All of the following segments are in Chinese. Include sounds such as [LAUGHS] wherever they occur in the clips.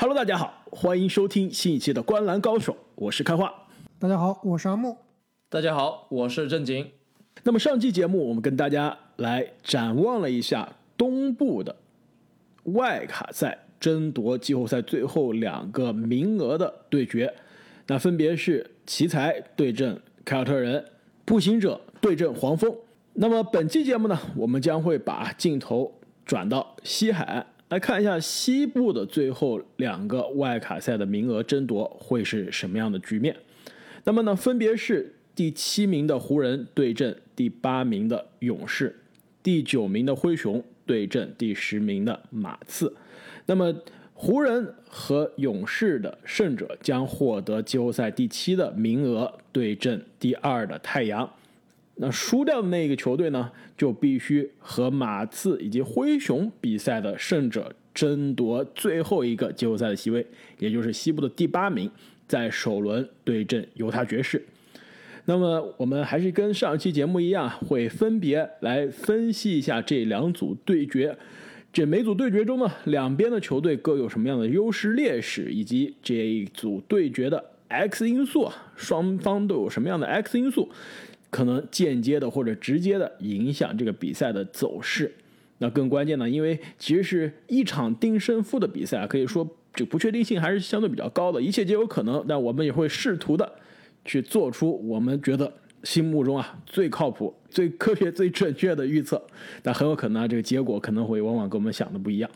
Hello，大家好，欢迎收听新一期的《观澜高手》，我是开化。大家好，我是阿木。大家好，我是正经。那么上期节目我们跟大家来展望了一下东部的外卡赛争夺季后赛最后两个名额的对决，那分别是奇才对阵凯尔特人，步行者对阵黄蜂。那么本期节目呢，我们将会把镜头转到西海岸。来看一下西部的最后两个外卡赛的名额争夺会是什么样的局面？那么呢，分别是第七名的湖人对阵第八名的勇士，第九名的灰熊对阵第十名的马刺。那么湖人和勇士的胜者将获得季后赛第七的名额，对阵第二的太阳。那输掉的那个球队呢，就必须和马刺以及灰熊比赛的胜者争夺最后一个季后赛的席位，也就是西部的第八名，在首轮对阵犹他爵士。那么我们还是跟上期节目一样，会分别来分析一下这两组对决。这每组对决中呢，两边的球队各有什么样的优势劣势，以及这一组对决的 X 因素啊，双方都有什么样的 X 因素。可能间接的或者直接的影响这个比赛的走势。那更关键呢，因为其实是一场定胜负的比赛啊，可以说这不确定性还是相对比较高的，一切皆有可能。但我们也会试图的去做出我们觉得心目中啊最靠谱、最科学、最准确的预测。但很有可能啊，这个结果可能会往往跟我们想的不一样。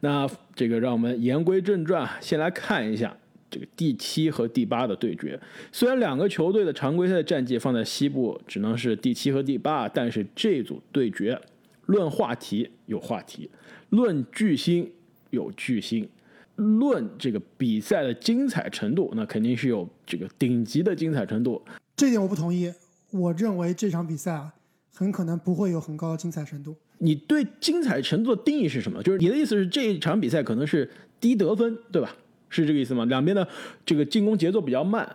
那这个让我们言归正传，先来看一下。这个第七和第八的对决，虽然两个球队的常规赛战绩放在西部只能是第七和第八，但是这组对决，论话题有话题，论巨星有巨星，论这个比赛的精彩程度，那肯定是有这个顶级的精彩程度。这点我不同意，我认为这场比赛啊，很可能不会有很高的精彩程度。你对精彩程度的定义是什么？就是你的意思是这一场比赛可能是低得分，对吧？是这个意思吗？两边的这个进攻节奏比较慢。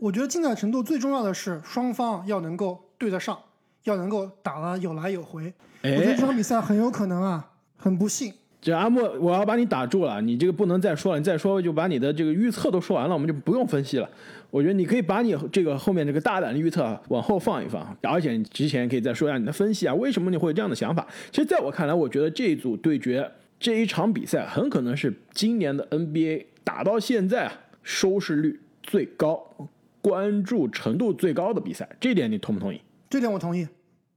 我觉得精彩程度最重要的是双方要能够对得上，要能够打得有来有回。我觉得这场比赛很有可能啊，很不幸。这阿莫，我要把你打住了，你这个不能再说了，你再说就把你的这个预测都说完了，我们就不用分析了。我觉得你可以把你这个后面这个大胆的预测往后放一放，而且你之前可以再说一下你的分析啊，为什么你会有这样的想法？其实在我看来，我觉得这一组对决这一场比赛很可能是今年的 NBA。打到现在啊，收视率最高、关注程度最高的比赛，这点你同不同意？这点我同意，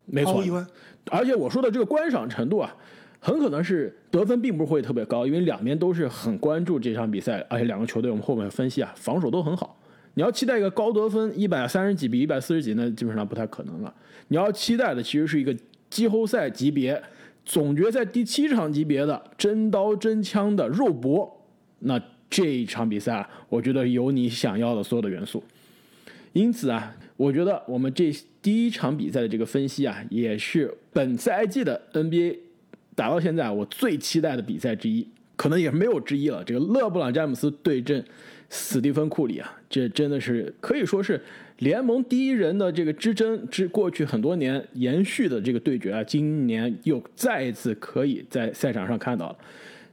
没错。毫无疑问。而且我说的这个观赏程度啊，很可能是得分并不会特别高，因为两边都是很关注这场比赛，而且两个球队我们后面分析啊，防守都很好。你要期待一个高得分，一百三十几比一百四十几，那基本上不太可能了。你要期待的其实是一个季后赛级别、总决赛第七场级别的真刀真枪的肉搏，那。这一场比赛啊，我觉得有你想要的所有的元素，因此啊，我觉得我们这第一场比赛的这个分析啊，也是本赛季的 NBA 打到现在我最期待的比赛之一，可能也没有之一了。这个勒布朗詹姆斯对阵斯蒂芬库里啊，这真的是可以说是联盟第一人的这个之争之过去很多年延续的这个对决啊，今年又再一次可以在赛场上看到了。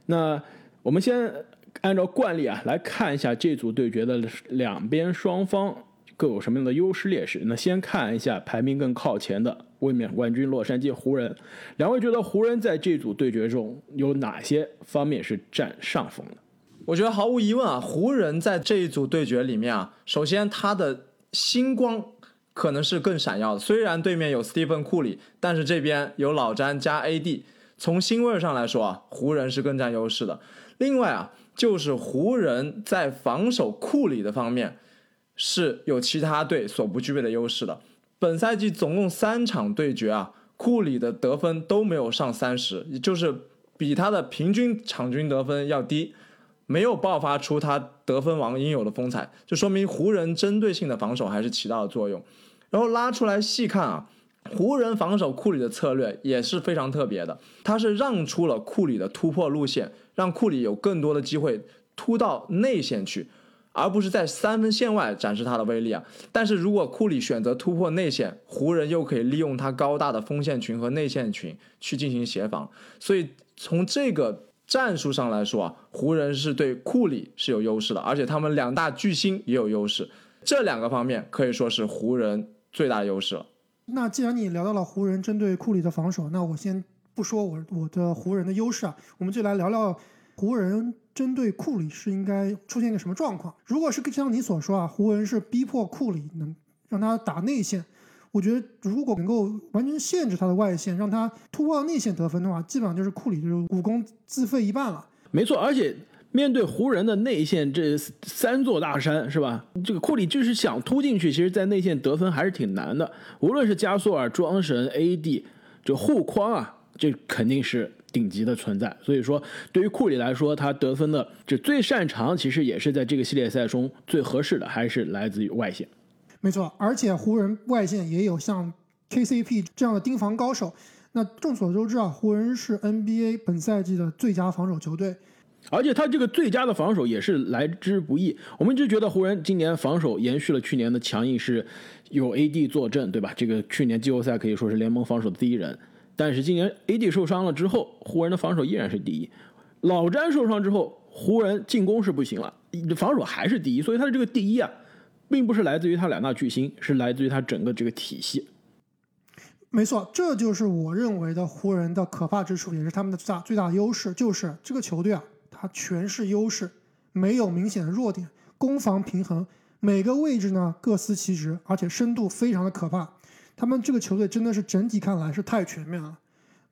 那我们先。按照惯例啊，来看一下这组对决的两边双方各有什么样的优势劣势。那先看一下排名更靠前的卫冕冠军洛杉矶湖人，两位觉得湖人在这组对决中有哪些方面是占上风的？我觉得毫无疑问啊，湖人在这一组对决里面啊，首先他的星光可能是更闪耀的。虽然对面有斯蒂芬库里，但是这边有老詹加 AD，从星味上来说啊，湖人是更占优势的。另外啊。就是湖人在防守库里的方面是有其他队所不具备的优势的。本赛季总共三场对决啊，库里的得分都没有上三十，也就是比他的平均场均得分要低，没有爆发出他得分王应有的风采，就说明湖人针对性的防守还是起到了作用。然后拉出来细看啊，湖人防守库里的策略也是非常特别的，他是让出了库里的突破路线。让库里有更多的机会突到内线去，而不是在三分线外展示他的威力啊！但是如果库里选择突破内线，湖人又可以利用他高大的锋线群和内线群去进行协防。所以从这个战术上来说啊，湖人是对库里是有优势的，而且他们两大巨星也有优势，这两个方面可以说是湖人最大优势了。那既然你聊到了湖人针对库里的防守，那我先不说我我的湖人的优势啊，我们就来聊聊湖人针对库里是应该出现一个什么状况。如果是像你所说啊，湖人是逼迫库里能让他打内线。我觉得，如果能够完全限制他的外线，让他突破到内线得分的话，基本上就是库里就是武功自废一半了。没错，而且面对湖人的内线这三座大山，是吧？这个库里就是想突进去，其实，在内线得分还是挺难的。无论是加索尔、庄神、AD，这护框啊，这肯定是顶级的存在。所以说，对于库里来说，他得分的这最擅长，其实也是在这个系列赛中最合适的，还是来自于外线。没错，而且湖人外线也有像 KCP 这样的盯防高手。那众所周知啊，湖人是 NBA 本赛季的最佳防守球队，而且他这个最佳的防守也是来之不易。我们一直觉得湖人今年防守延续了去年的强硬，是有 AD 坐镇，对吧？这个去年季后赛可以说是联盟防守的第一人。但是今年 AD 受伤了之后，湖人的防守依然是第一。老詹受伤之后，湖人进攻是不行了，防守还是第一。所以他的这个第一啊。并不是来自于他两大巨星，是来自于他整个这个体系。没错，这就是我认为的湖人的可怕之处，也是他们的最大最大优势，就是这个球队啊，它全是优势，没有明显的弱点，攻防平衡，每个位置呢各司其职，而且深度非常的可怕。他们这个球队真的是整体看来是太全面了，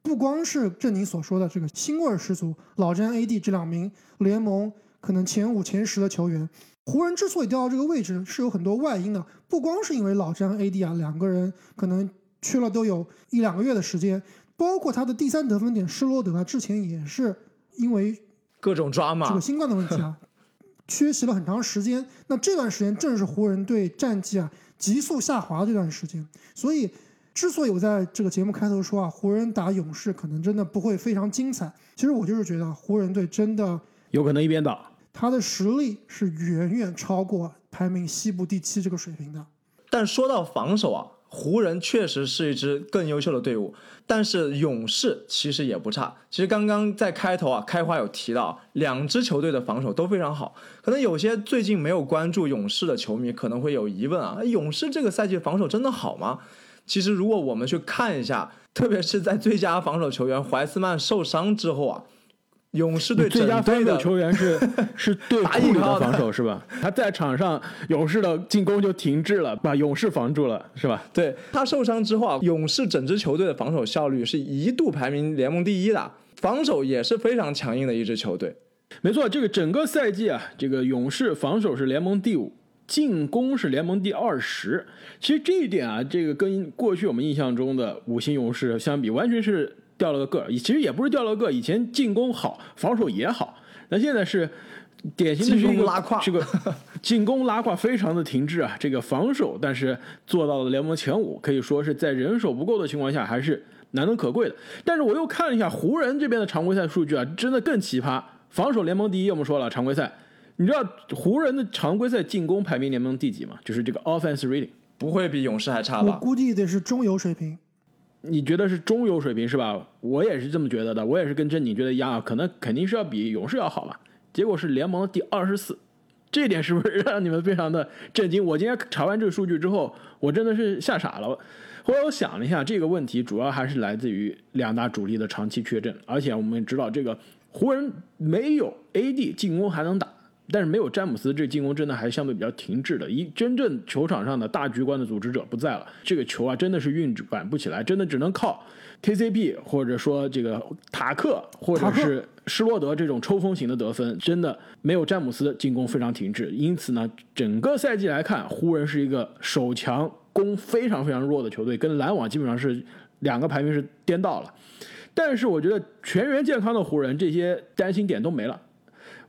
不光是正你所说的这个腥味十足，老詹、AD 这两名联盟可能前五前十的球员。湖人之所以掉到这个位置，是有很多外因的，不光是因为老詹 AD 啊两个人可能缺了都有一两个月的时间，包括他的第三得分点施罗德啊，之前也是因为各种抓马这个新冠的问题啊，缺席了很长时间。那这段时间正是湖人队战绩啊急速下滑这段时间，所以之所以我在这个节目开头说啊，湖人打勇士可能真的不会非常精彩，其实我就是觉得湖人队真的有可能一边倒。他的实力是远远超过排名西部第七这个水平的。但说到防守啊，湖人确实是一支更优秀的队伍，但是勇士其实也不差。其实刚刚在开头啊，开花有提到，两支球队的防守都非常好。可能有些最近没有关注勇士的球迷可能会有疑问啊，勇士这个赛季防守真的好吗？其实如果我们去看一下，特别是在最佳防守球员怀斯曼受伤之后啊。勇士队最佳防守球员是 [LAUGHS] 是对库里的防守是吧？他在场上，勇士的进攻就停滞了，把勇士防住了是吧？对他受伤之后啊，勇士整支球队的防守效率是一度排名联盟第一的，防守也是非常强硬的一支球队。没错，这个整个赛季啊，这个勇士防守是联盟第五，进攻是联盟第二十。其实这一点啊，这个跟过去我们印象中的五星勇士相比，完全是。掉了个个，其实也不是掉了个，以前进攻好，防守也好，那现在是典型的进攻拉胯，这个 [LAUGHS] 进攻拉胯非常的停滞啊。这个防守，但是做到了联盟前五，可以说是在人手不够的情况下，还是难能可贵的。但是我又看了一下湖人这边的常规赛数据啊，真的更奇葩。防守联盟第一，我们说了常规赛，你知道湖人的常规赛进攻排名联盟第几吗？就是这个 offense rating，不会比勇士还差吧？我估计得是中游水平。你觉得是中游水平是吧？我也是这么觉得的，我也是跟珍妮觉得一样，可能肯定是要比勇士要好吧。结果是联盟第二十四，这点是不是让你们非常的震惊？我今天查完这个数据之后，我真的是吓傻了。后来我想了一下，这个问题主要还是来自于两大主力的长期缺阵，而且我们知道这个湖人没有 AD 进攻还能打。但是没有詹姆斯，这进攻真的还相对比较停滞的。一真正球场上的大局观的组织者不在了，这个球啊真的是运转不起来，真的只能靠 KCP 或者说这个塔克或者是施罗德这种抽风型的得分，真的没有詹姆斯进攻非常停滞。因此呢，整个赛季来看，湖人是一个守强攻非常非常弱的球队，跟篮网基本上是两个排名是颠倒了。但是我觉得全员健康的湖人，这些担心点都没了。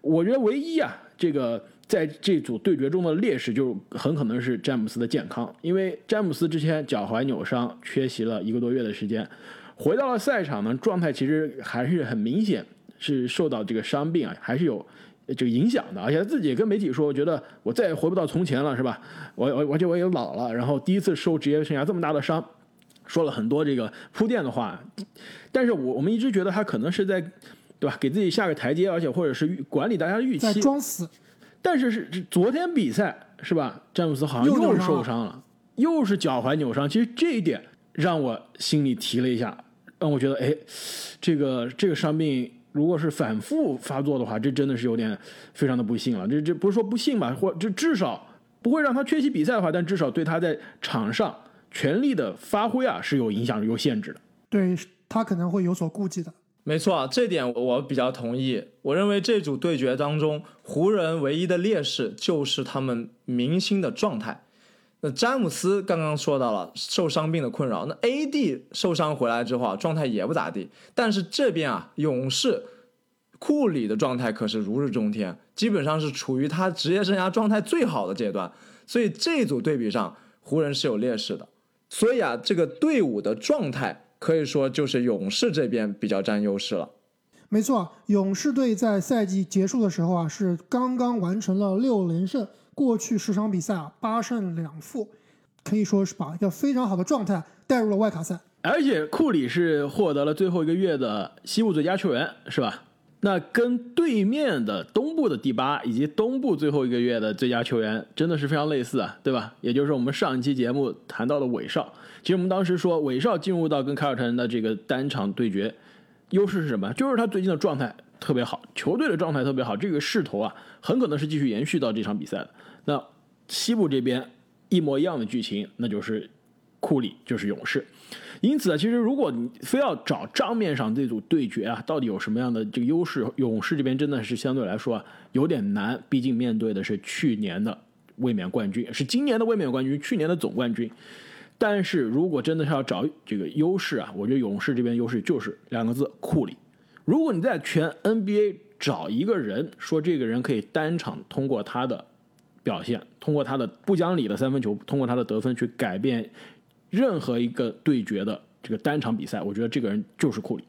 我觉得唯一啊。这个在这组对决中的劣势就很可能是詹姆斯的健康，因为詹姆斯之前脚踝扭伤，缺席了一个多月的时间，回到了赛场呢，状态其实还是很明显是受到这个伤病啊，还是有这个影响的。而且他自己也跟媒体说，我觉得我再也回不到从前了，是吧？我我而且我也老了，然后第一次受职业生涯这么大的伤，说了很多这个铺垫的话，但是我我们一直觉得他可能是在。对吧？给自己下个台阶，而且或者是预管理大家的预在期。装死。但是是是昨天比赛是吧？詹姆斯好像又又扭伤了受伤了，又是脚踝扭伤。其实这一点让我心里提了一下，让我觉得，哎，这个这个伤病如果是反复发作的话，这真的是有点非常的不幸了。这这不是说不幸吧，或这至少不会让他缺席比赛的话，但至少对他在场上全力的发挥啊是有影响、有限制的。对他可能会有所顾忌的。没错，这点我比较同意。我认为这组对决当中，湖人唯一的劣势就是他们明星的状态。那詹姆斯刚刚说到了受伤病的困扰，那 AD 受伤回来之后啊，状态也不咋地。但是这边啊，勇士库里的状态可是如日中天，基本上是处于他职业生涯状态最好的阶段。所以这组对比上，湖人是有劣势的。所以啊，这个队伍的状态可以说就是勇士这边比较占优势了。没错，勇士队在赛季结束的时候啊，是刚刚完成了六连胜，过去十场比赛啊八胜两负，可以说是把一个非常好的状态带入了外卡赛。而且库里是获得了最后一个月的西部最佳球员，是吧？那跟对面的东部的第八以及东部最后一个月的最佳球员真的是非常类似啊，对吧？也就是我们上一期节目谈到的韦少，其实我们当时说韦少进入到跟凯尔特人的这个单场对决，优势是什么？就是他最近的状态特别好，球队的状态特别好，这个势头啊，很可能是继续延续到这场比赛的。那西部这边一模一样的剧情，那就是库里就是勇士。因此啊，其实如果你非要找账面上这组对决啊，到底有什么样的这个优势，勇士这边真的是相对来说啊有点难，毕竟面对的是去年的卫冕冠军，是今年的卫冕冠军，去年的总冠军。但是如果真的是要找这个优势啊，我觉得勇士这边优势就是两个字：库里。如果你在全 NBA 找一个人，说这个人可以单场通过他的表现，通过他的不讲理的三分球，通过他的得分去改变任何一个对决的这个单场比赛，我觉得这个人就是库里。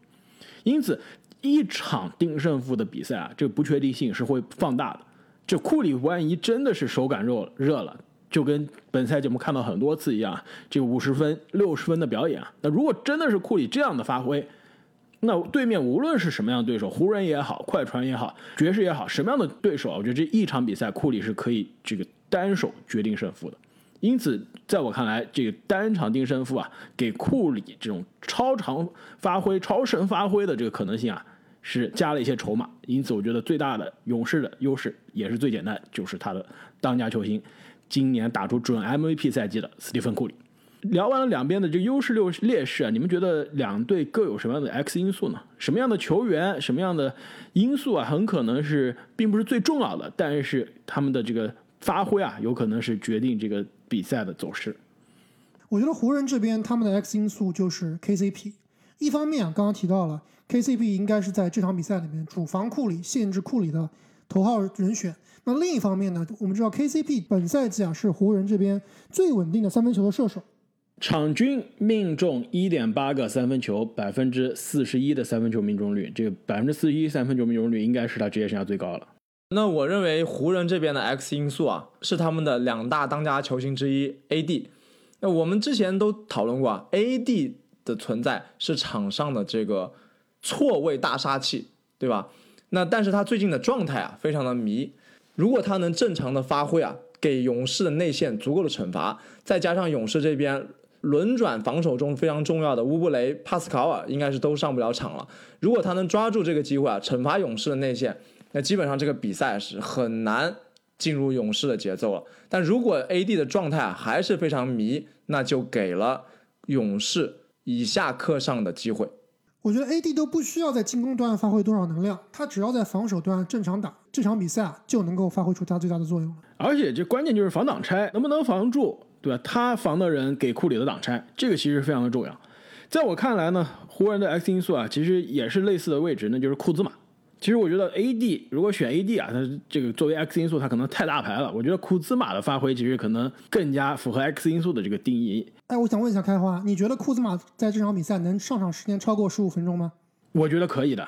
因此，一场定胜负的比赛啊，这个不确定性是会放大的。这库里万一真的是手感热热了，就跟本赛季我们看到很多次一样，这个五十分、六十分的表演啊，那如果真的是库里这样的发挥，那对面无论是什么样的对手，湖人也好，快船也好，爵士也好，什么样的对手啊，我觉得这一场比赛库里是可以这个单手决定胜负的。因此，在我看来，这个单场定胜负啊，给库里这种超常发挥、超神发挥的这个可能性啊，是加了一些筹码。因此，我觉得最大的勇士的优势也是最简单，就是他的当家球星，今年打出准 MVP 赛季的斯蒂芬库里。聊完了两边的这优势劣劣势啊，你们觉得两队各有什么样的 X 因素呢？什么样的球员、什么样的因素啊，很可能是并不是最重要的，但是他们的这个发挥啊，有可能是决定这个比赛的走势。我觉得湖人这边他们的 X 因素就是 KCP。一方面啊，刚刚提到了 KCP 应该是在这场比赛里面主防库里、限制库里的头号人选。那另一方面呢，我们知道 KCP 本赛季啊是湖人这边最稳定的三分球的射手。场均命中一点八个三分球，百分之四十一的三分球命中率，这个百分之四十一三分球命中率应该是他职业生涯最高了。那我认为湖人这边的 X 因素啊，是他们的两大当家球星之一 AD。那我们之前都讨论过啊，AD 的存在是场上的这个错位大杀器，对吧？那但是他最近的状态啊，非常的迷。如果他能正常的发挥啊，给勇士的内线足够的惩罚，再加上勇士这边轮转防守中非常重要的乌布雷、帕斯考尔，应该是都上不了场了。如果他能抓住这个机会啊，惩罚勇士的内线，那基本上这个比赛是很难进入勇士的节奏了。但如果 AD 的状态还是非常迷，那就给了勇士以下课上的机会。我觉得 AD 都不需要在进攻端发挥多少能量，他只要在防守端正常打，这场比赛啊就能够发挥出他最大的作用了。而且这关键就是防挡拆，能不能防住，对吧？他防的人给库里的挡拆，这个其实非常的重要。在我看来呢，湖人的 X 因素啊，其实也是类似的位置，那就是库兹马。其实我觉得 AD 如果选 AD 啊，他这个作为 X 因素，他可能太大牌了。我觉得库兹马的发挥其实可能更加符合 X 因素的这个定义。哎，我想问一下开花，你觉得库兹马在这场比赛能上场时间超过十五分钟吗？我觉得可以的。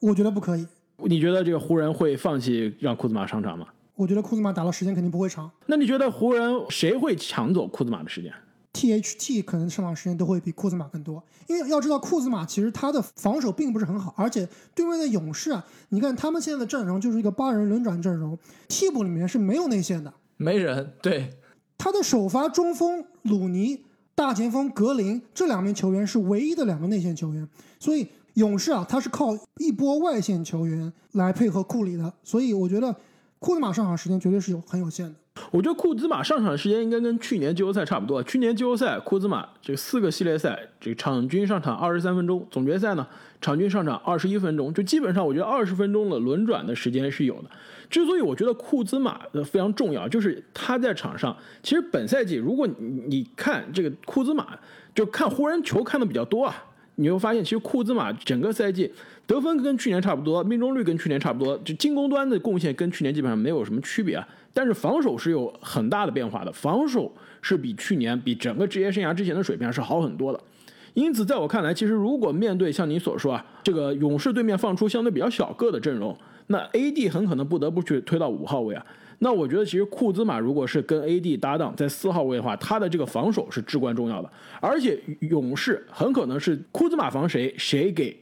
我觉得不可以。你觉得这个湖人会放弃让库兹马上场吗？我觉得库兹马打的时间肯定不会长。那你觉得湖人谁会抢走库兹马的时间？THT 可能上场时间都会比库兹马更多，因为要知道库兹马其实他的防守并不是很好，而且对面的勇士啊，你看他们现在的阵容就是一个八人轮转阵容，替补里面是没有内线的，没人对，他的首发中锋鲁尼、大前锋格林这两名球员是唯一的两个内线球员，所以勇士啊，他是靠一波外线球员来配合库里的，所以我觉得库兹马上场时间绝对是有很有限的。我觉得库兹马上场的时间应该跟去年季后赛差不多。去年季后赛库兹马这四个系列赛，这个场均上场二十三分钟，总决赛呢场均上场二十一分钟，就基本上我觉得二十分钟的轮转的时间是有的。之所以我觉得库兹马的非常重要，就是他在场上，其实本赛季如果你你看这个库兹马，就看湖人球看的比较多啊，你会发现其实库兹马整个赛季得分跟去年差不多，命中率跟去年差不多，就进攻端的贡献跟去年基本上没有什么区别啊。但是防守是有很大的变化的，防守是比去年、比整个职业生涯之前的水平是好很多的。因此，在我看来，其实如果面对像你所说啊，这个勇士对面放出相对比较小个的阵容，那 AD 很可能不得不去推到五号位啊。那我觉得，其实库兹马如果是跟 AD 搭档在四号位的话，他的这个防守是至关重要的。而且勇士很可能是库兹马防谁，谁给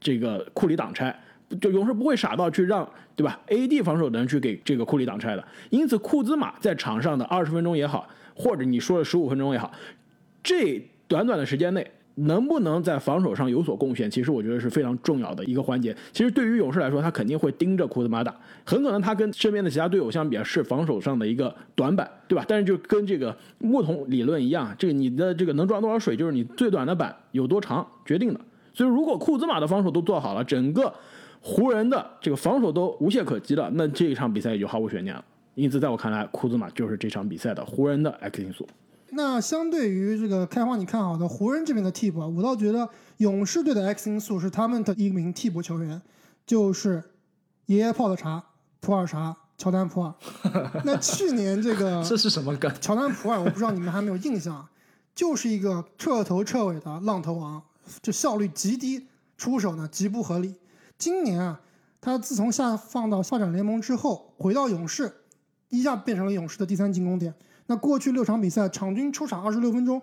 这个库里挡拆。就勇士不会傻到去让对吧？AD 防守的人去给这个库里挡拆的，因此库兹马在场上的二十分钟也好，或者你说的十五分钟也好，这短短的时间内能不能在防守上有所贡献，其实我觉得是非常重要的一个环节。其实对于勇士来说，他肯定会盯着库兹马打，很可能他跟身边的其他队友相比是防守上的一个短板，对吧？但是就跟这个木桶理论一样，这个你的这个能装多少水，就是你最短的板有多长决定的。所以如果库兹马的防守都做好了，整个湖人的这个防守都无懈可击了，那这一场比赛也就毫无悬念了。因此，在我看来，库兹马就是这场比赛的湖人的 X 因素。那相对于这个开花你看好的湖人这边的替补啊，我倒觉得勇士队的 X 因素是他们的一名替补球员，就是爷爷泡的茶普洱茶乔丹普洱。那去年这个 [LAUGHS] 这是什么梗？乔丹普洱，我不知道你们还没有印象，就是一个彻头彻尾的浪头王，就效率极低，出手呢极不合理。今年啊，他自从下放到发展联盟之后，回到勇士，一下变成了勇士的第三进攻点。那过去六场比赛，场均出场二十六分钟，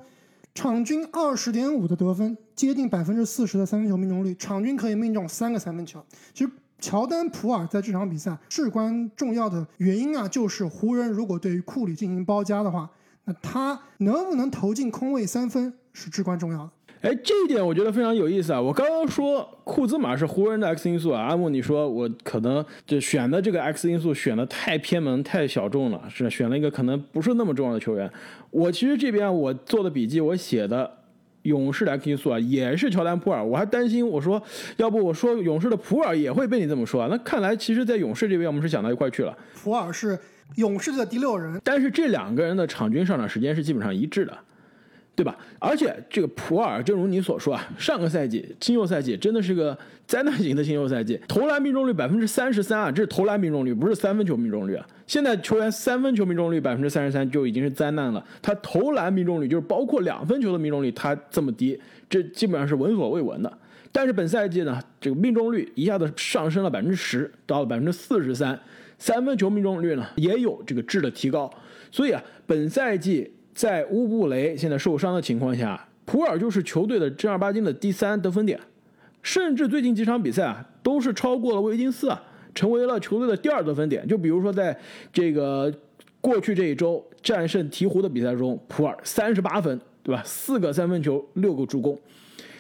场均二十点五的得分，接近百分之四十的三分球命中率，场均可以命中三个三分球。其实乔丹普尔在这场比赛至关重要的原因啊，就是湖人如果对于库里进行包夹的话，那他能不能投进空位三分是至关重要的。哎，这一点我觉得非常有意思啊！我刚刚说库兹马是湖人的 X 因素啊，阿木你说我可能就选的这个 X 因素选的太偏门、太小众了，是选了一个可能不是那么重要的球员。我其实这边我做的笔记，我写的勇士的 X 因素啊，也是乔丹普尔。我还担心，我说要不我说勇士的普尔也会被你这么说啊？那看来其实，在勇士这边我们是想到一块去了。普尔是勇士的第六人，但是这两个人的场均上场时间是基本上一致的。对吧？而且这个普尔，正如你所说啊，上个赛季新秀赛季真的是个灾难型的新秀赛季，投篮命中率百分之三十三啊，这是投篮命中率，不是三分球命中率啊。现在球员三分球命中率百分之三十三就已经是灾难了，他投篮命中率就是包括两分球的命中率，他这么低，这基本上是闻所未闻的。但是本赛季呢，这个命中率一下子上升了百分之十，到了百分之四十三，三分球命中率呢也有这个质的提高，所以啊，本赛季。在乌布雷现在受伤的情况下，普尔就是球队的正儿八经的第三得分点，甚至最近几场比赛啊，都是超过了威金斯啊，成为了球队的第二得分点。就比如说在这个过去这一周战胜鹈鹕的比赛中，普尔三十八分，对吧？四个三分球，六个助攻。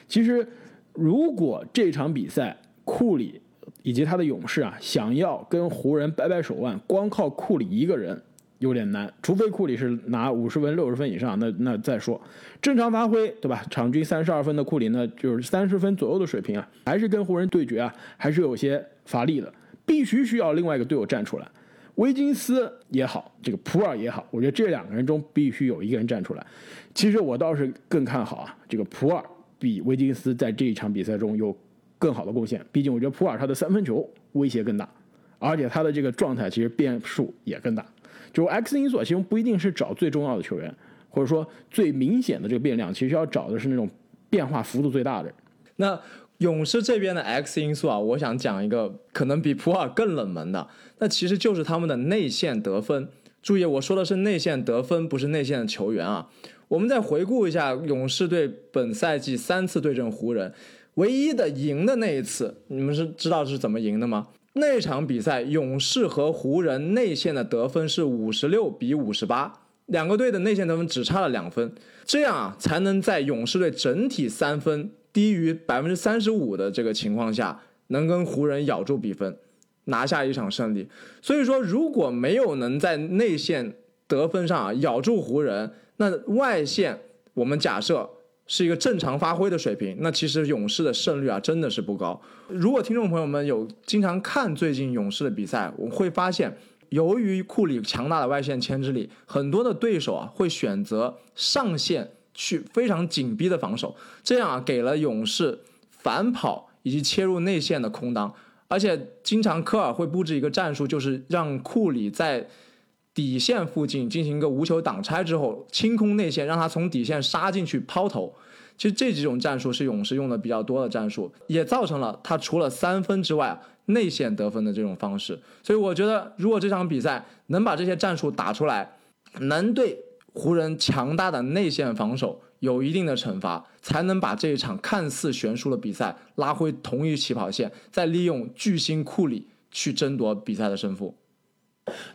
其实，如果这场比赛库里以及他的勇士啊，想要跟湖人掰掰手腕，光靠库里一个人。有点难，除非库里是拿五十分、六十分以上，那那再说。正常发挥，对吧？场均三十二分的库里，那就是三十分左右的水平啊，还是跟湖人对决啊，还是有些乏力的。必须需要另外一个队友站出来，威金斯也好，这个普尔也好，我觉得这两个人中必须有一个人站出来。其实我倒是更看好啊，这个普尔比威金斯在这一场比赛中有更好的贡献。毕竟我觉得普尔他的三分球威胁更大，而且他的这个状态其实变数也更大。就 X 因素其实不一定是找最重要的球员，或者说最明显的这个变量，其实要找的是那种变化幅度最大的。那勇士这边的 X 因素啊，我想讲一个可能比普尔更冷门的，那其实就是他们的内线得分。注意，我说的是内线得分，不是内线的球员啊。我们再回顾一下勇士队本赛季三次对阵湖人，唯一的赢的那一次，你们是知道是怎么赢的吗？那场比赛，勇士和湖人内线的得分是五十六比五十八，两个队的内线得分只差了两分，这样啊才能在勇士队整体三分低于百分之三十五的这个情况下，能跟湖人咬住比分，拿下一场胜利。所以说，如果没有能在内线得分上啊咬住湖人，那外线我们假设是一个正常发挥的水平，那其实勇士的胜率啊真的是不高。如果听众朋友们有经常看最近勇士的比赛，我会发现，由于库里强大的外线牵制力，很多的对手啊会选择上线去非常紧逼的防守，这样啊给了勇士反跑以及切入内线的空当，而且经常科尔会布置一个战术，就是让库里在。底线附近进行一个无球挡拆之后，清空内线，让他从底线杀进去抛投。其实这几种战术是勇士用的比较多的战术，也造成了他除了三分之外，内线得分的这种方式。所以我觉得，如果这场比赛能把这些战术打出来，能对湖人强大的内线防守有一定的惩罚，才能把这一场看似悬殊的比赛拉回同一起跑线，再利用巨星库里去争夺比赛的胜负。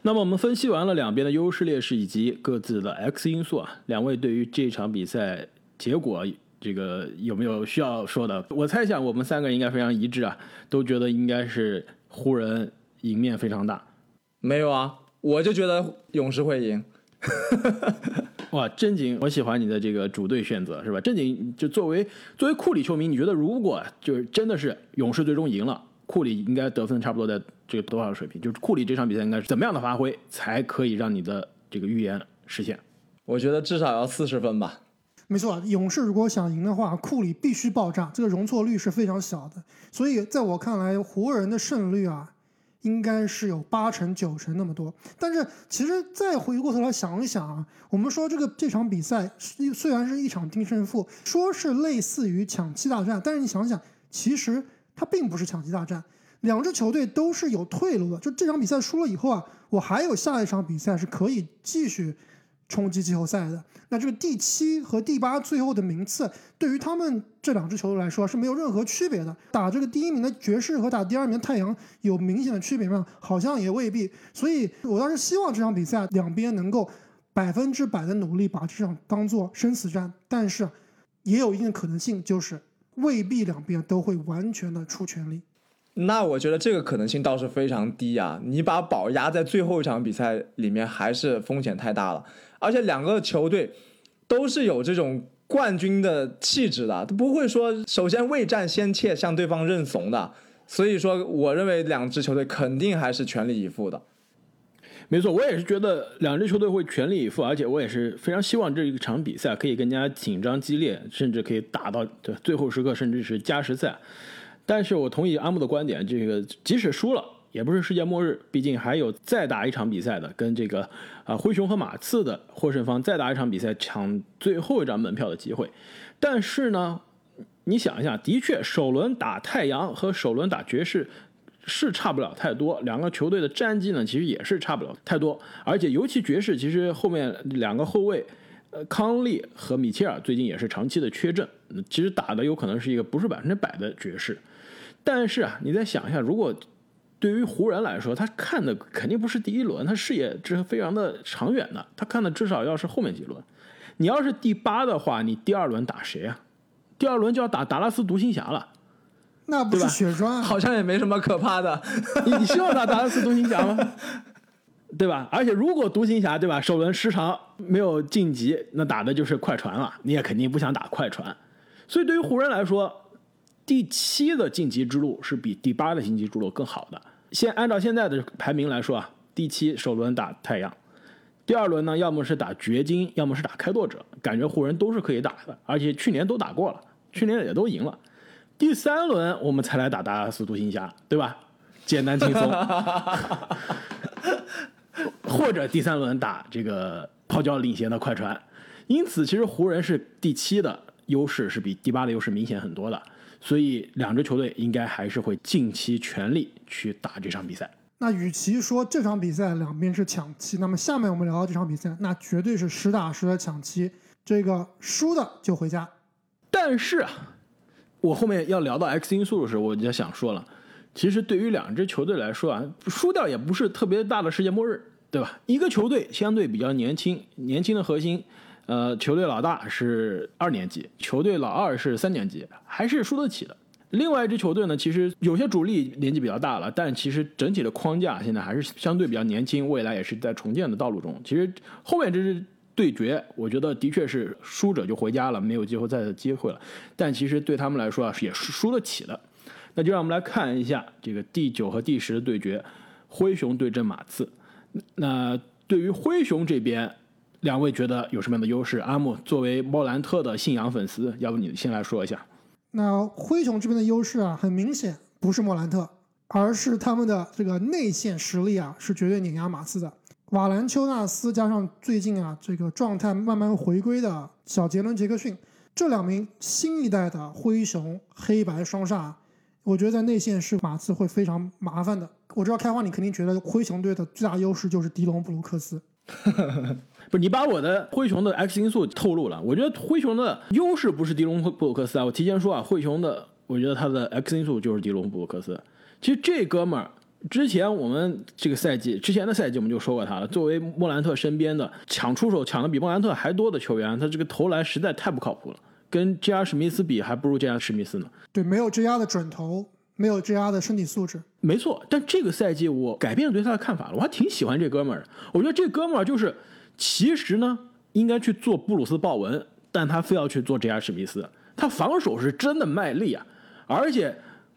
那么我们分析完了两边的优势劣势以及各自的 X 因素啊，两位对于这场比赛结果这个有没有需要说的？我猜想我们三个应该非常一致啊，都觉得应该是湖人赢面非常大。没有啊，我就觉得勇士会赢。[LAUGHS] [LAUGHS] 哇，正经，我喜欢你的这个主队选择是吧？正经就作为作为库里球迷，你觉得如果就是真的是勇士最终赢了？库里应该得分差不多在这个多少水平？就是库里这场比赛应该是怎么样的发挥，才可以让你的这个预言实现？我觉得至少要四十分吧。没错，勇士如果想赢的话，库里必须爆炸，这个容错率是非常小的。所以在我看来，湖人的胜率啊，应该是有八成九成那么多。但是其实再回过头来想一想啊，我们说这个这场比赛虽然是一场定胜负，说是类似于抢七大战，但是你想想，其实。它并不是抢七大战，两支球队都是有退路的。就这场比赛输了以后啊，我还有下一场比赛是可以继续冲击季后赛的。那这个第七和第八最后的名次，对于他们这两支球队来说是没有任何区别的。打这个第一名的爵士和打第二名太阳有明显的区别吗？好像也未必。所以我倒是希望这场比赛两边能够百分之百的努力把这场当做生死战，但是也有一定的可能性就是。未必两边都会完全的出全力，那我觉得这个可能性倒是非常低啊！你把宝压在最后一场比赛里面，还是风险太大了。而且两个球队都是有这种冠军的气质的，都不会说首先未战先怯，向对方认怂的。所以说，我认为两支球队肯定还是全力以赴的。没错，我也是觉得两支球队会全力以赴，而且我也是非常希望这一场比赛可以更加紧张激烈，甚至可以打到对最后时刻，甚至是加时赛。但是我同意阿木的观点，这个即使输了也不是世界末日，毕竟还有再打一场比赛的，跟这个啊灰熊和马刺的获胜方再打一场比赛抢最后一张门票的机会。但是呢，你想一下，的确首轮打太阳和首轮打爵士。是差不了太多，两个球队的战绩呢，其实也是差不了太多。而且尤其爵士，其实后面两个后卫，呃，康利和米切尔最近也是长期的缺阵，其实打的有可能是一个不是百分之百的爵士。但是啊，你再想一下，如果对于湖人来说，他看的肯定不是第一轮，他视野是非常的长远的，他看的至少要是后面几轮。你要是第八的话，你第二轮打谁啊？第二轮就要打达拉斯独行侠了。那不是血栓，好像也没什么可怕的。你 [LAUGHS] 你希望他打的是独行侠吗？[LAUGHS] 对吧？而且如果独行侠对吧，首轮失常没有晋级，那打的就是快船了。你也肯定不想打快船。所以对于湖人来说，第七的晋级之路是比第八的晋级之路更好的。先按照现在的排名来说啊，第七首轮打太阳，第二轮呢要么是打掘金，要么是打开拓者，感觉湖人都是可以打的，而且去年都打过了，去年也都赢了。第三轮我们才来打达拉斯独行侠，对吧？简单轻松。[LAUGHS] 或者第三轮打这个泡椒领衔的快船。因此，其实湖人是第七的优势是比第八的优势明显很多的。所以，两支球队应该还是会尽其全力去打这场比赛。那与其说这场比赛两边是抢七，那么下面我们聊到这场比赛，那绝对是实打实的抢七。这个输的就回家。但是啊，我后面要聊到 X 因素的时候，我就想说了，其实对于两支球队来说啊，输掉也不是特别大的世界末日，对吧？一个球队相对比较年轻，年轻的核心，呃，球队老大是二年级，球队老二是三年级，还是输得起的。另外一支球队呢，其实有些主力年纪比较大了，但其实整体的框架现在还是相对比较年轻，未来也是在重建的道路中。其实后面这支对决，我觉得的确是输者就回家了，没有季后赛的机会了。但其实对他们来说啊，也是输得起的。那就让我们来看一下这个第九和第十的对决，灰熊对阵马刺。那对于灰熊这边，两位觉得有什么样的优势？阿木作为莫兰特的信仰粉丝，要不你先来说一下。那灰熊这边的优势啊，很明显不是莫兰特，而是他们的这个内线实力啊，是绝对碾压马刺的。瓦兰丘纳斯加上最近啊这个状态慢慢回归的小杰伦杰克逊，这两名新一代的灰熊黑白双煞，我觉得在内线是马刺会非常麻烦的。我知道开花你肯定觉得灰熊队的最大优势就是迪隆布鲁克斯。[LAUGHS] 不是你把我的灰熊的 X 因素透露了。我觉得灰熊的优势不是迪隆布鲁克斯啊，我提前说啊，灰熊的我觉得他的 X 因素就是迪隆布鲁克斯。其实这哥们儿之前我们这个赛季之前的赛季我们就说过他了，作为莫兰特身边的抢出手抢的比莫兰特还多的球员，他这个投篮实在太不靠谱了，跟 J.R. 史密斯比还不如 J.R. 史密斯呢。对，没有 J.R. 的准头，没有 J.R. 的身体素质。没错，但这个赛季我改变了对他的看法了，我还挺喜欢这哥们儿的。我觉得这哥们儿就是其实呢应该去做布鲁斯鲍文，但他非要去做 J.R. 史密斯。他防守是真的卖力啊，而且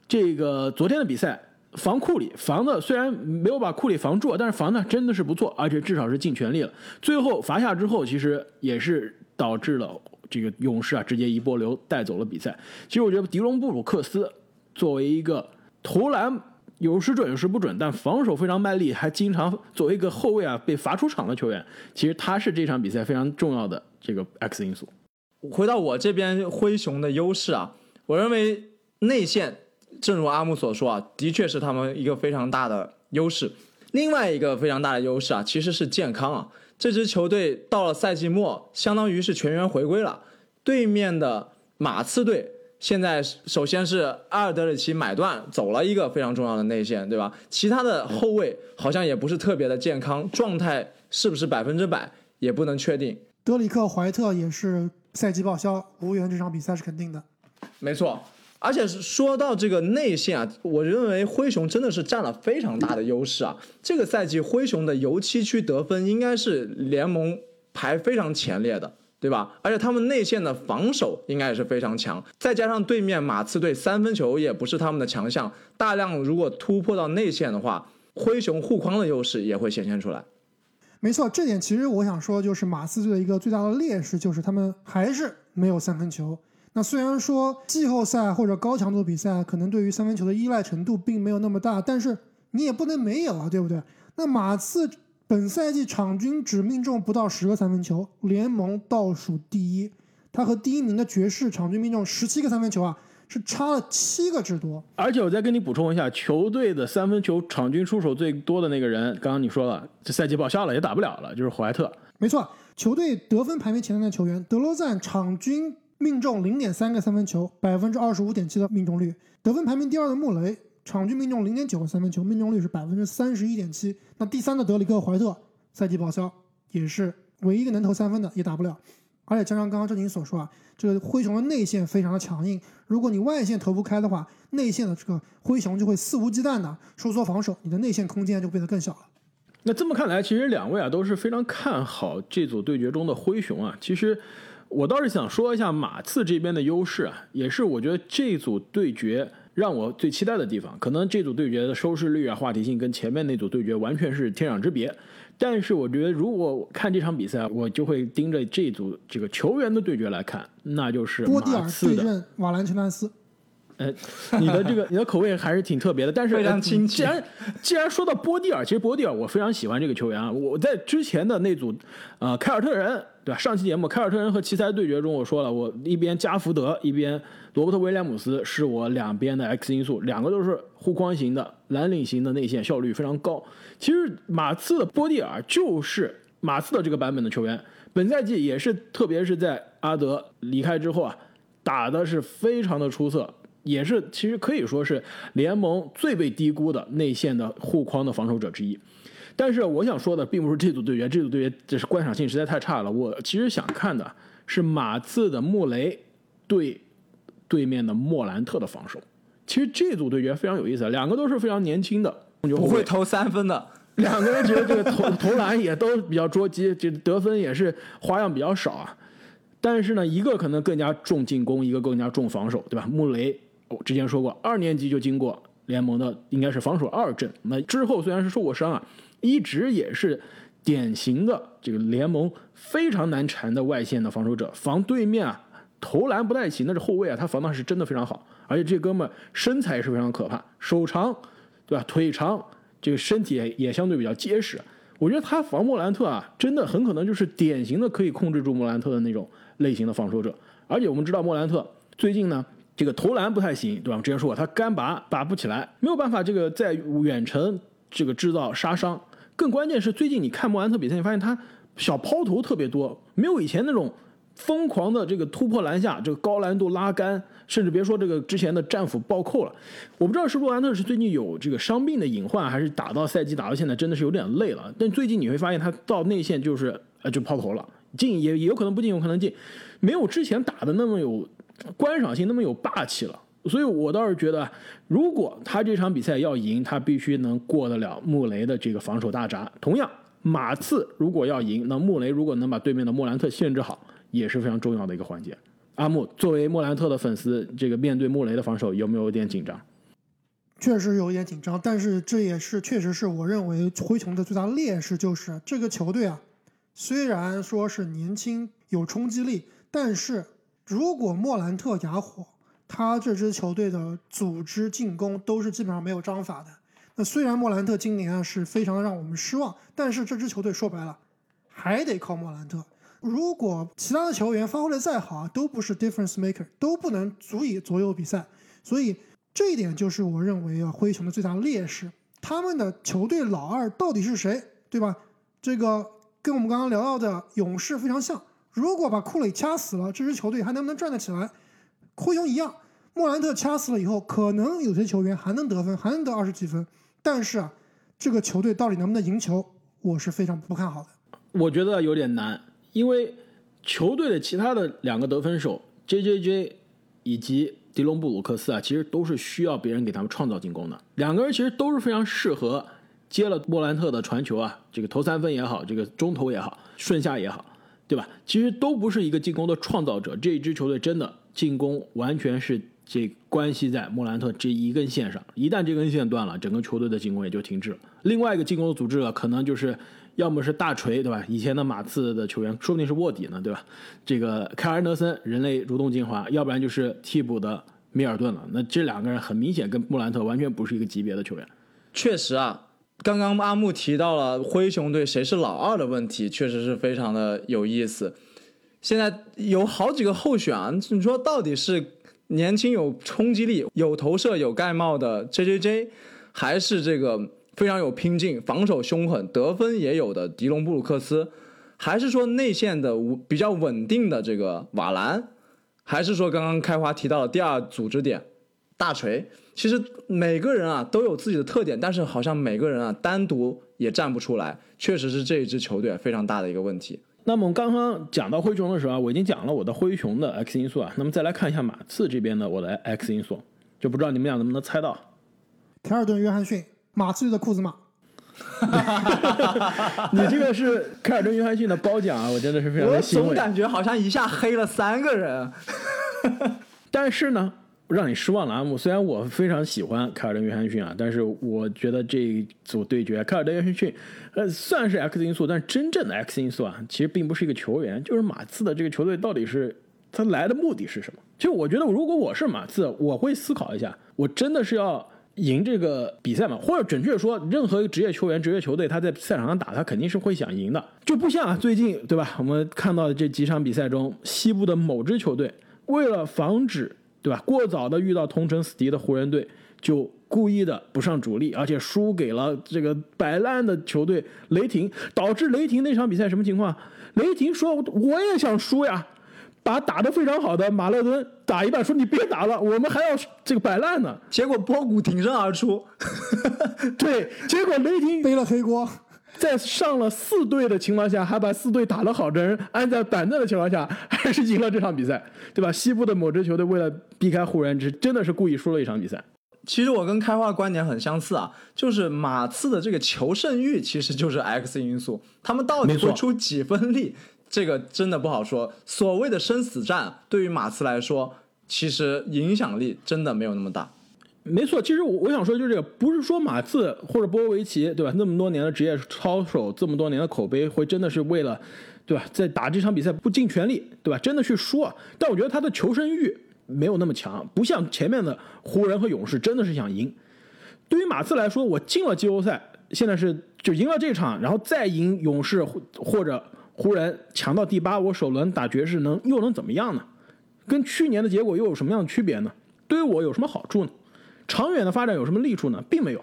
这个昨天的比赛防库里防的虽然没有把库里防住，但是防的真的是不错，而且至少是尽全力了。最后罚下之后，其实也是导致了这个勇士啊直接一波流带走了比赛。其实我觉得迪隆布鲁克斯作为一个投篮有时准有时不准，但防守非常卖力，还经常作为一个后卫啊被罚出场的球员，其实他是这场比赛非常重要的这个 X 因素。回到我这边灰熊的优势啊，我认为内线，正如阿木所说啊，的确是他们一个非常大的优势。另外一个非常大的优势啊，其实是健康啊。这支球队到了赛季末，相当于是全员回归了。对面的马刺队现在首先是阿尔德里奇买断走了一个非常重要的内线，对吧？其他的后卫好像也不是特别的健康，状态是不是百分之百也不能确定。德里克怀特也是赛季报销，无缘这场比赛是肯定的。没错，而且说到这个内线啊，我认为灰熊真的是占了非常大的优势啊。这个赛季灰熊的油漆区得分应该是联盟排非常前列的，对吧？而且他们内线的防守应该也是非常强，再加上对面马刺队三分球也不是他们的强项，大量如果突破到内线的话，灰熊护框的优势也会显现出来。没错，这点其实我想说，就是马刺队的一个最大的劣势，就是他们还是没有三分球。那虽然说季后赛或者高强度比赛可能对于三分球的依赖程度并没有那么大，但是你也不能没有啊，对不对？那马刺本赛季场均只命中不到十个三分球，联盟倒数第一。他和第一名的爵士场均命中十七个三分球啊，是差了七个之多。而且我再跟你补充一下，球队的三分球场均出手最多的那个人，刚刚你说了，这赛季报销了，也打不了了，就是怀特。没错，球队得分排名前三的球员，德罗赞场均命中零点三个三分球，百分之二十五点七的命中率；得分排名第二的穆雷，场均命中零点九个三分球，命中率是百分之三十一点七。那第三的德里克怀特，赛季报销，也是唯一一个能投三分的，也打不了。而且加上刚刚正经所说啊，这个灰熊的内线非常的强硬，如果你外线投不开的话，内线的这个灰熊就会肆无忌惮的收缩防守，你的内线空间就变得更小了。那这么看来，其实两位啊都是非常看好这组对决中的灰熊啊。其实我倒是想说一下马刺这边的优势啊，也是我觉得这组对决让我最期待的地方。可能这组对决的收视率啊、话题性跟前面那组对决完全是天壤之别。但是我觉得，如果看这场比赛，我就会盯着这组这个球员的对决来看，那就是马刺的。对阵瓦兰丘纳斯，呃，你的这个你的口味还是挺特别的，但是非常呃亲切既然既然说到波蒂尔，其实波蒂尔我非常喜欢这个球员啊。我在之前的那组，呃，凯尔特人对吧？上期节目凯尔特人和奇才对决中，我说了，我一边加福德，一边罗伯特威廉姆斯是我两边的 X 因素，两个都是护框型的蓝领型的内线，效率非常高。其实马刺的波蒂尔就是马刺的这个版本的球员，本赛季也是，特别是在阿德离开之后啊，打的是非常的出色，也是其实可以说是联盟最被低估的内线的护框的防守者之一。但是我想说的并不是这组队员，这组队员这是观赏性实在太差了。我其实想看的是马刺的穆雷对对面的莫兰特的防守。其实这组对决非常有意思，两个都是非常年轻的，不会投三分的。两个人觉得这个投投篮也都比较捉急，这得分也是花样比较少啊。但是呢，一个可能更加重进攻，一个更加重防守，对吧？穆雷，我之前说过，二年级就经过联盟的应该是防守二阵。那之后虽然是受过伤啊，一直也是典型的这个联盟非常难缠的外线的防守者，防对面啊投篮不太行，那是后卫啊，他防的是真的非常好。而且这哥们身材也是非常可怕，手长，对吧？腿长。这个身体也也相对比较结实，我觉得他防莫兰特啊，真的很可能就是典型的可以控制住莫兰特的那种类型的防守者。而且我们知道莫兰特最近呢，这个投篮不太行，对吧？之前说过他干拔拔不起来，没有办法这个在远程这个制造杀伤。更关键是最近你看莫兰特比赛，你发现他小抛投特别多，没有以前那种。疯狂的这个突破篮下，这个高难度拉杆，甚至别说这个之前的战斧暴扣了。我不知道是莫兰特是最近有这个伤病的隐患，还是打到赛季打到现在真的是有点累了。但最近你会发现他到内线就是呃就抛投了，进也也有可能不进，有可能进，没有之前打的那么有观赏性，那么有霸气了。所以我倒是觉得，如果他这场比赛要赢，他必须能过得了穆雷的这个防守大闸。同样，马刺如果要赢，那穆雷如果能把对面的莫兰特限制好。也是非常重要的一个环节。阿木作为莫兰特的粉丝，这个面对穆雷的防守有没有点紧张？确实有点紧张，但是这也是确实是我认为灰熊的最大劣势，就是这个球队啊，虽然说是年轻有冲击力，但是如果莫兰特哑火，他这支球队的组织进攻都是基本上没有章法的。那虽然莫兰特今年啊是非常的让我们失望，但是这支球队说白了还得靠莫兰特。如果其他的球员发挥的再好啊，都不是 difference maker，都不能足以左右比赛。所以这一点就是我认为啊，灰熊的最大劣势。他们的球队老二到底是谁，对吧？这个跟我们刚刚聊到的勇士非常像。如果把库里掐死了，这支球队还能不能转得起来？灰熊一样，莫兰特掐死了以后，可能有些球员还能得分，还能得二十几分。但是啊，这个球队到底能不能赢球，我是非常不看好的。我觉得有点难。因为球队的其他的两个得分手 J J J 以及迪隆布鲁克斯啊，其实都是需要别人给他们创造进攻的。两个人其实都是非常适合接了莫兰特的传球啊，这个投三分也好，这个中投也好，顺下也好，对吧？其实都不是一个进攻的创造者。这一支球队真的进攻完全是这关系在莫兰特这一根线上，一旦这根线断了，整个球队的进攻也就停滞了。另外一个进攻的组织了，可能就是。要么是大锤，对吧？以前的马刺的球员，说不定是卧底呢，对吧？这个凯尔德森，人类蠕动精华，要不然就是替补的米尔顿了。那这两个人很明显跟莫兰特完全不是一个级别的球员。确实啊，刚刚阿木提到了灰熊队谁是老二的问题，确实是非常的有意思。现在有好几个候选啊，你说到底是年轻有冲击力、有投射、有盖帽的 J J J，还是这个？非常有拼劲，防守凶狠，得分也有的迪隆布鲁克斯，还是说内线的比较稳定的这个瓦兰，还是说刚刚开花提到的第二组织点大锤？其实每个人啊都有自己的特点，但是好像每个人啊单独也站不出来，确实是这一支球队非常大的一个问题。那么刚刚讲到灰熊的时候啊，我已经讲了我的灰熊的 X 因素啊，那么再来看一下马刺这边的我的 X 因素，就不知道你们俩能不能猜到，凯尔顿·约翰逊。马刺的库兹马，[LAUGHS] [LAUGHS] 你这个是凯尔顿·约翰逊的褒奖啊！我真的是非常的欣慰。我总感觉好像一下黑了三个人，[LAUGHS] 但是呢，让你失望了，阿姆。虽然我非常喜欢凯尔登·约翰逊啊，但是我觉得这一组对决，凯尔登·约翰逊呃算是 X 因素，但真正的 X 因素啊，其实并不是一个球员，就是马刺的这个球队到底是他来的目的是什么？其实我觉得，如果我是马刺，我会思考一下，我真的是要。赢这个比赛嘛，或者准确说，任何一个职业球员、职业球队，他在赛场上打，他肯定是会想赢的，就不像，最近对吧？我们看到的这几场比赛中，西部的某支球队为了防止对吧过早的遇到同城死敌的湖人队，就故意的不上主力，而且输给了这个摆烂的球队雷霆，导致雷霆那场比赛什么情况？雷霆说我也想输呀，把打得非常好的马勒顿打一半，说你别打了，我们还要这个摆烂呢。结果波谷挺身而出，[LAUGHS] 对，结果雷霆背了黑锅。在上了四队的情况下，还把四队打得好的人安在板凳的情况下，还是赢了这场比赛，对吧？西部的某支球队为了避开湖人，这真的是故意输了一场比赛。其实我跟开花观点很相似啊，就是马刺的这个求胜欲其实就是 X 因素，他们到底会出几分力，这个真的不好说。所谓的生死战，对于马刺来说，其实影响力真的没有那么大。没错，其实我我想说就是这个，不是说马刺或者波维奇，对吧？那么多年的职业操守，这么多年的口碑，会真的是为了，对吧？在打这场比赛不尽全力，对吧？真的去输啊？但我觉得他的求生欲没有那么强，不像前面的湖人和勇士，真的是想赢。对于马刺来说，我进了季后赛，现在是就赢了这场，然后再赢勇士或者湖人，强到第八，我首轮打爵士能又能怎么样呢？跟去年的结果又有什么样的区别呢？对于我有什么好处呢？长远的发展有什么利处呢？并没有。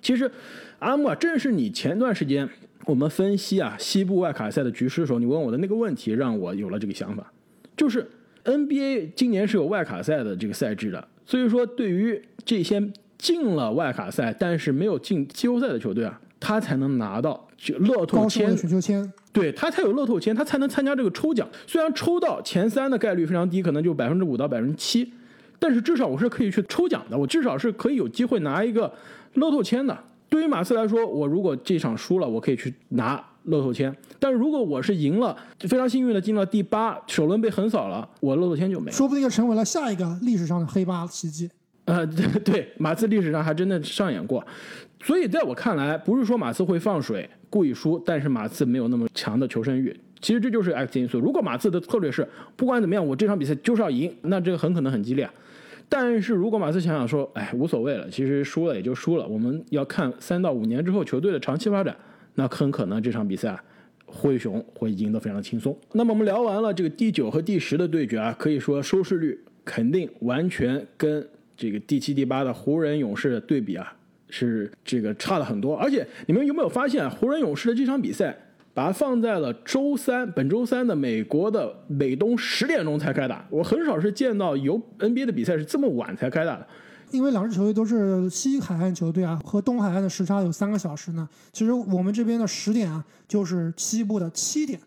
其实，阿木啊，正是你前段时间我们分析啊西部外卡赛的局势的时候，你问我的那个问题，让我有了这个想法。就是 NBA 今年是有外卡赛的这个赛制的，所以说对于这些进了外卡赛但是没有进季后赛的球队啊，他才能拿到就乐透签选秀签，对他才有乐透签，他才能参加这个抽奖。虽然抽到前三的概率非常低，可能就百分之五到百分之七。但是至少我是可以去抽奖的，我至少是可以有机会拿一个乐透签的。对于马刺来说，我如果这场输了，我可以去拿乐透签；但如果我是赢了，非常幸运的进了第八，首轮被横扫了，我乐透签就没了，说不定就成为了下一个历史上的黑八奇迹。呃，[LAUGHS] 对对，马刺历史上还真的上演过。所以在我看来，不是说马刺会放水故意输，但是马刺没有那么强的求生欲。其实这就是 X 因素。如果马刺的策略是不管怎么样，我这场比赛就是要赢，那这个很可能很激烈。但是如果马刺想想说，哎，无所谓了，其实输了也就输了，我们要看三到五年之后球队的长期发展，那很可能这场比赛灰熊会赢得非常轻松。那么我们聊完了这个第九和第十的对决啊，可以说收视率肯定完全跟这个第七、第八的湖人、勇士的对比啊，是这个差了很多。而且你们有没有发现，湖人、勇士的这场比赛？把它放在了周三，本周三的美国的美东十点钟才开打。我很少是见到有 NBA 的比赛是这么晚才开打的，因为两支球队都是西海岸球队啊，和东海岸的时差有三个小时呢。其实我们这边的十点啊，就是西部的七点。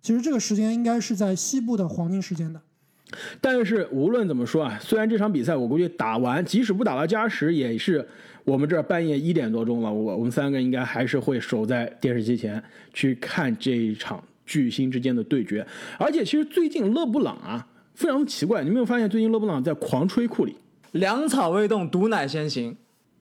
其实这个时间应该是在西部的黄金时间的。但是无论怎么说啊，虽然这场比赛我估计打完，即使不打到加时，也是。我们这儿半夜一点多钟了，我我们三个应该还是会守在电视机前去看这一场巨星之间的对决。而且，其实最近勒布朗啊，非常奇怪，你没有发现最近勒布朗在狂吹库里，粮草未动，毒奶先行。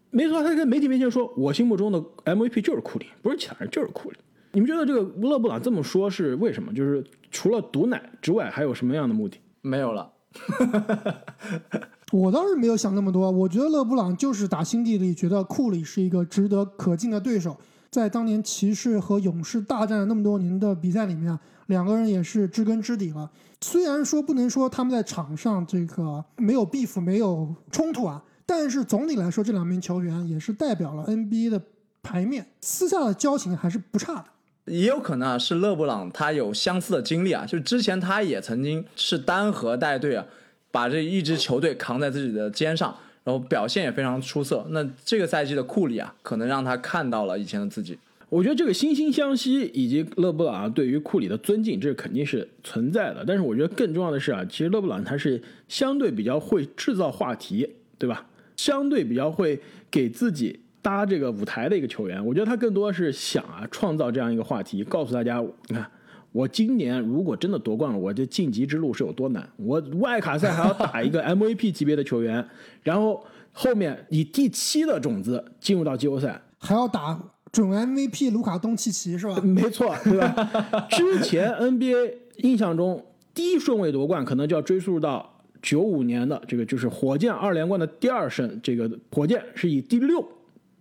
没错，他在媒体面前说，我心目中的 MVP 就是库里，不是其他人，就是库里。你们觉得这个勒布朗这么说是为什么？就是除了毒奶之外，还有什么样的目的？没有了。[LAUGHS] 我倒是没有想那么多，我觉得勒布朗就是打心底里觉得库里是一个值得可敬的对手。在当年骑士和勇士大战那么多年的比赛里面，两个人也是知根知底了。虽然说不能说他们在场上这个没有 beef 没有冲突啊，但是总体来说，这两名球员也是代表了 NBA 的牌面，私下的交情还是不差的。也有可能啊，是勒布朗他有相似的经历啊，就之前他也曾经是单核带队啊。把这一支球队扛在自己的肩上，然后表现也非常出色。那这个赛季的库里啊，可能让他看到了以前的自己。我觉得这个惺惺相惜以及勒布朗对于库里的尊敬，这肯定是存在的。但是我觉得更重要的是啊，其实勒布朗他是相对比较会制造话题，对吧？相对比较会给自己搭这个舞台的一个球员。我觉得他更多是想啊，创造这样一个话题，告诉大家，你看。我今年如果真的夺冠了，我这晋级之路是有多难？我外卡赛还要打一个 [LAUGHS] MVP 级别的球员，然后后面以第七的种子进入到季后赛，还要打准 MVP 卢卡东契奇是吧？没错，对吧？[LAUGHS] 之前 NBA 印象中第一顺位夺冠，可能就要追溯到九五年的这个就是火箭二连冠的第二胜，这个火箭是以第六。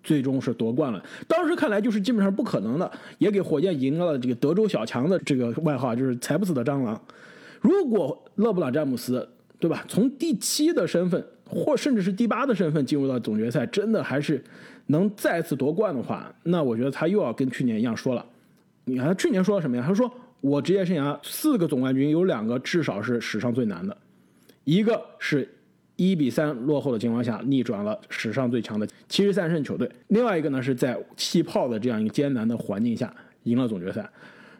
最终是夺冠了，当时看来就是基本上不可能的，也给火箭赢了这个德州小强的这个外号，就是踩不死的蟑螂。如果勒布朗詹姆斯，对吧，从第七的身份或甚至是第八的身份进入到总决赛，真的还是能再次夺冠的话，那我觉得他又要跟去年一样说了。你看他去年说了什么呀？他说我职业生涯四个总冠军有两个至少是史上最难的，一个是一比三落后的情况下逆转了史上最强的七十三胜球队，另外一个呢是在气泡的这样一个艰难的环境下赢了总决赛。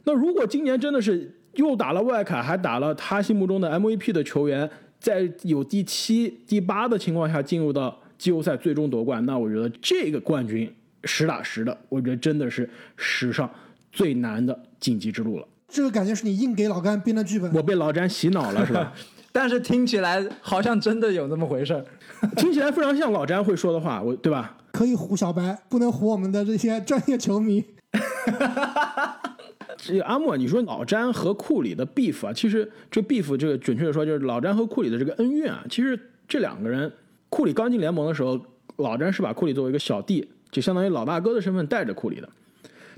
那如果今年真的是又打了外卡，还打了他心目中的 MVP 的球员，在有第七、第八的情况下进入到季后赛最终夺冠，那我觉得这个冠军实打实的，我觉得真的是史上最难的晋级之路了。这个感觉是你硬给老甘编的剧本。我被老詹洗脑了，是吧？[LAUGHS] 但是听起来好像真的有那么回事儿。[LAUGHS] 听起来非常像老詹会说的话，我对吧？可以唬小白，不能唬我们的这些专业球迷。[LAUGHS] 这个阿莫，你说老詹和库里的 beef 啊，其实这 beef 这个准确的说就是老詹和库里的这个恩怨啊。其实这两个人，库里刚进联盟的时候，老詹是把库里作为一个小弟，就相当于老大哥的身份带着库里的。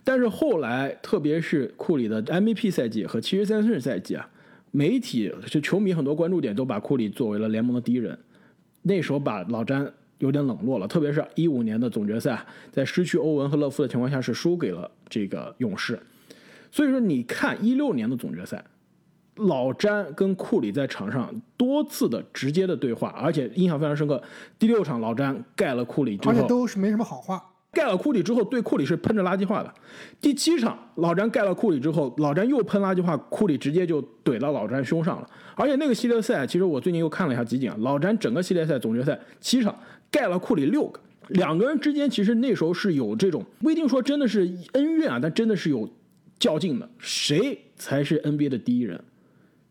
但是后来，特别是库里的 MVP 赛季和七十三胜赛季啊，媒体就球迷很多关注点都把库里作为了联盟的第一人。那时候把老詹有点冷落了，特别是一五年的总决赛，在失去欧文和勒夫的情况下，是输给了这个勇士。所以说，你看一六年的总决赛，老詹跟库里在场上多次的直接的对话，而且印象非常深刻。第六场，老詹盖了库里而且，都是没什么好话。盖了库里之后，对库里是喷着垃圾话的。第七场，老詹盖了库里之后，老詹又喷垃圾话，库里直接就怼到老詹胸上了。而且那个系列赛，其实我最近又看了一下集锦，老詹整个系列赛总决赛七场盖了库里六个，两个人之间其实那时候是有这种不一定说真的是恩怨啊，但真的是有较劲的，谁才是 NBA 的第一人，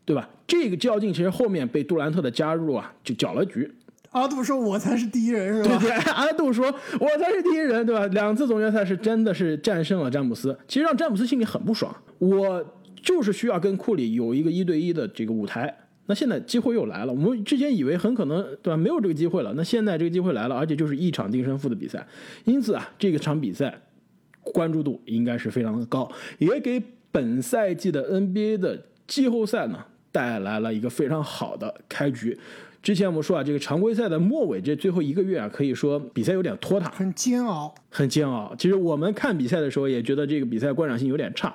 对吧？这个较劲其实后面被杜兰特的加入啊，就搅了局。阿杜说：“我才是第一人，是吧？”对对，[LAUGHS] 阿杜说：“我才是第一人，对吧？”两次总决赛是真的是战胜了詹姆斯，其实让詹姆斯心里很不爽。我就是需要跟库里有一个一对一的这个舞台，那现在机会又来了。我们之前以为很可能对吧，没有这个机会了，那现在这个机会来了，而且就是一场定胜负的比赛，因此啊，这个场比赛关注度应该是非常的高，也给本赛季的 NBA 的季后赛呢带来了一个非常好的开局。之前我们说啊，这个常规赛的末尾这最后一个月啊，可以说比赛有点拖沓，很煎熬。很煎熬。其实我们看比赛的时候也觉得这个比赛观赏性有点差，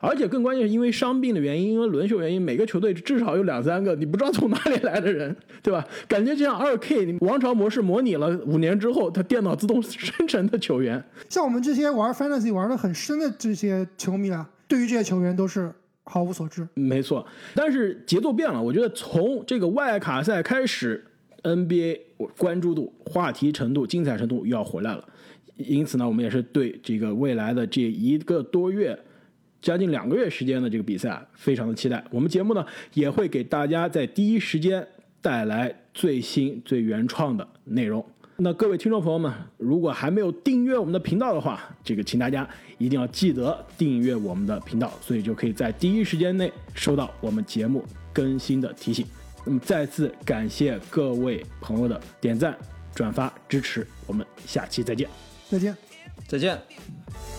而且更关键是因为伤病的原因，因为轮休原因，每个球队至少有两三个 [LAUGHS] 你不知道从哪里来的人，对吧？感觉就像二 K 王朝模式模拟了五年之后，它电脑自动生成的球员。像我们这些玩 fantasy 玩的很深的这些球迷啊，对于这些球员都是毫无所知。没错，但是节奏变了。我觉得从这个外卡赛开始，NBA 关注度、话题程度、精彩程度又要回来了。因此呢，我们也是对这个未来的这一个多月、将近两个月时间的这个比赛非常的期待。我们节目呢也会给大家在第一时间带来最新、最原创的内容。那各位听众朋友们，如果还没有订阅我们的频道的话，这个请大家一定要记得订阅我们的频道，所以就可以在第一时间内收到我们节目更新的提醒。那么再次感谢各位朋友的点赞、转发、支持，我们下期再见。再见。再见。